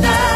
tonight.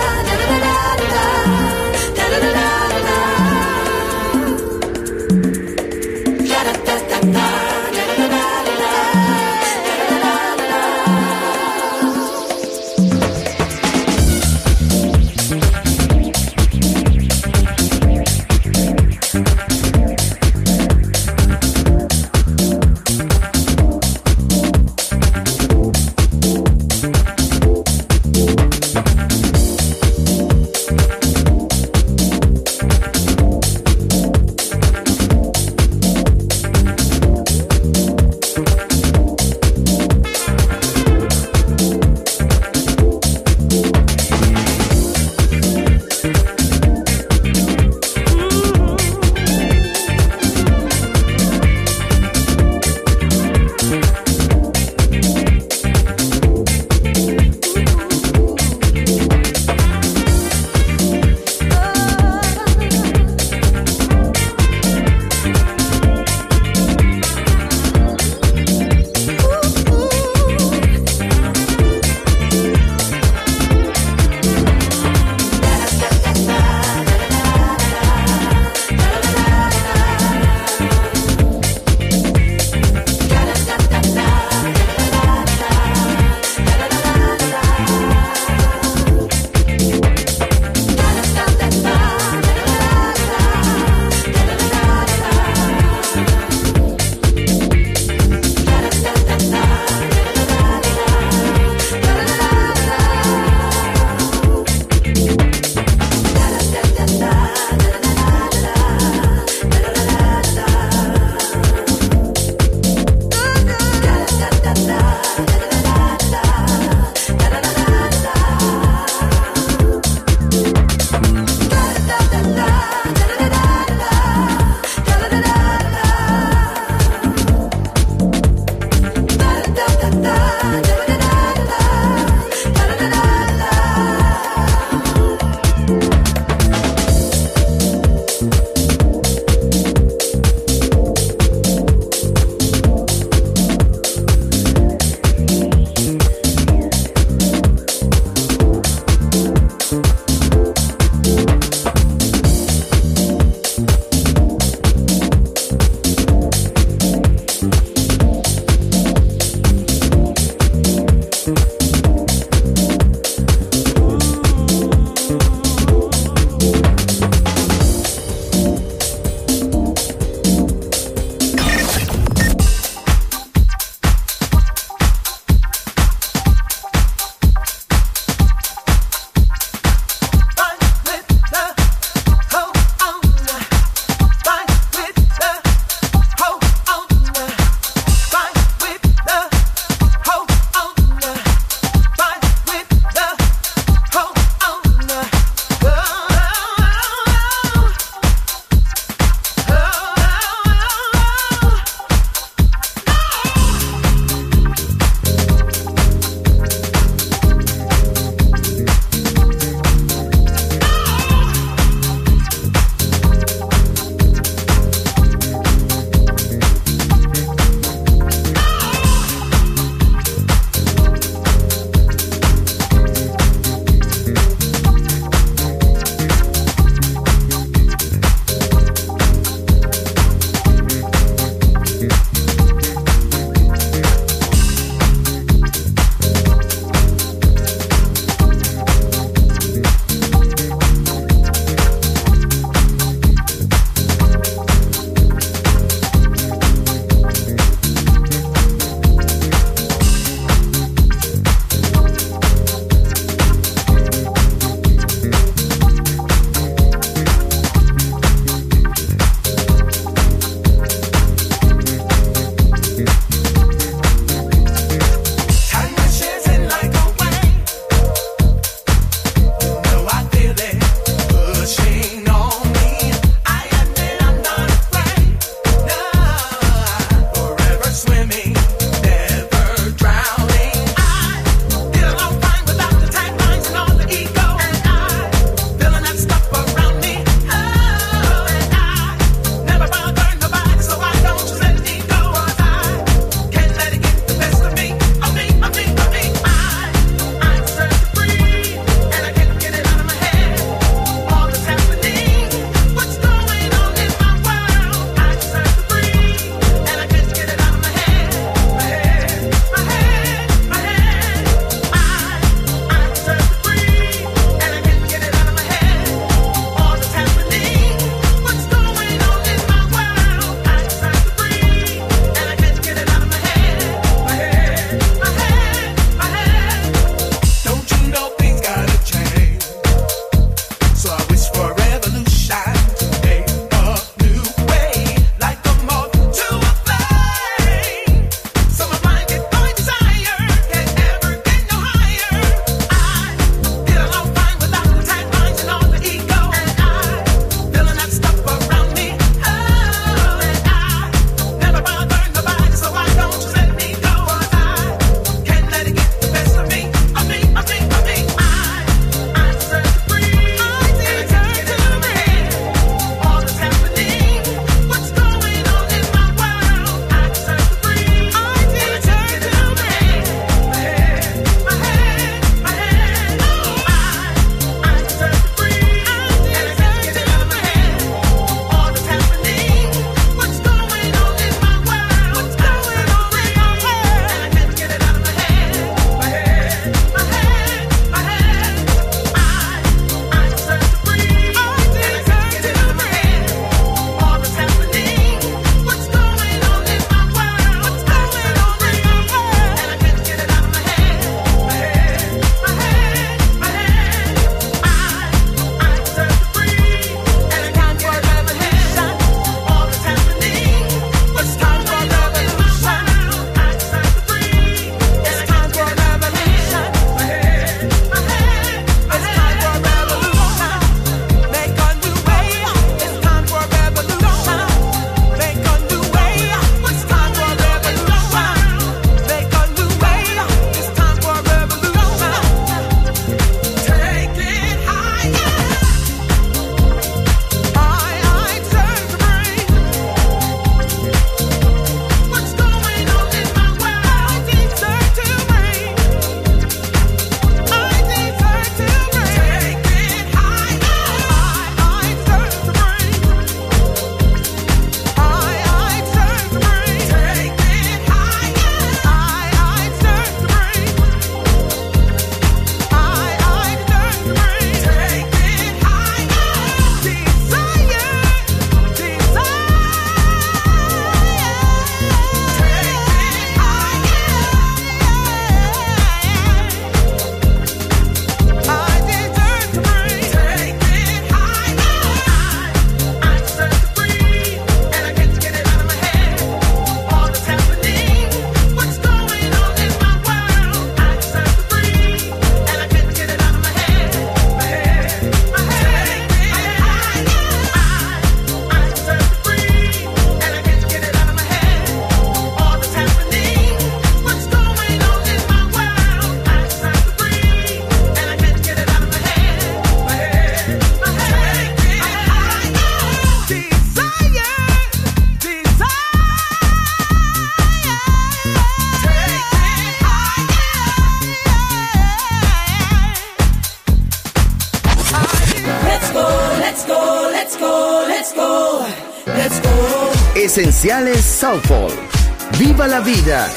La vida.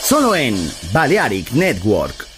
Solo en Balearic Network.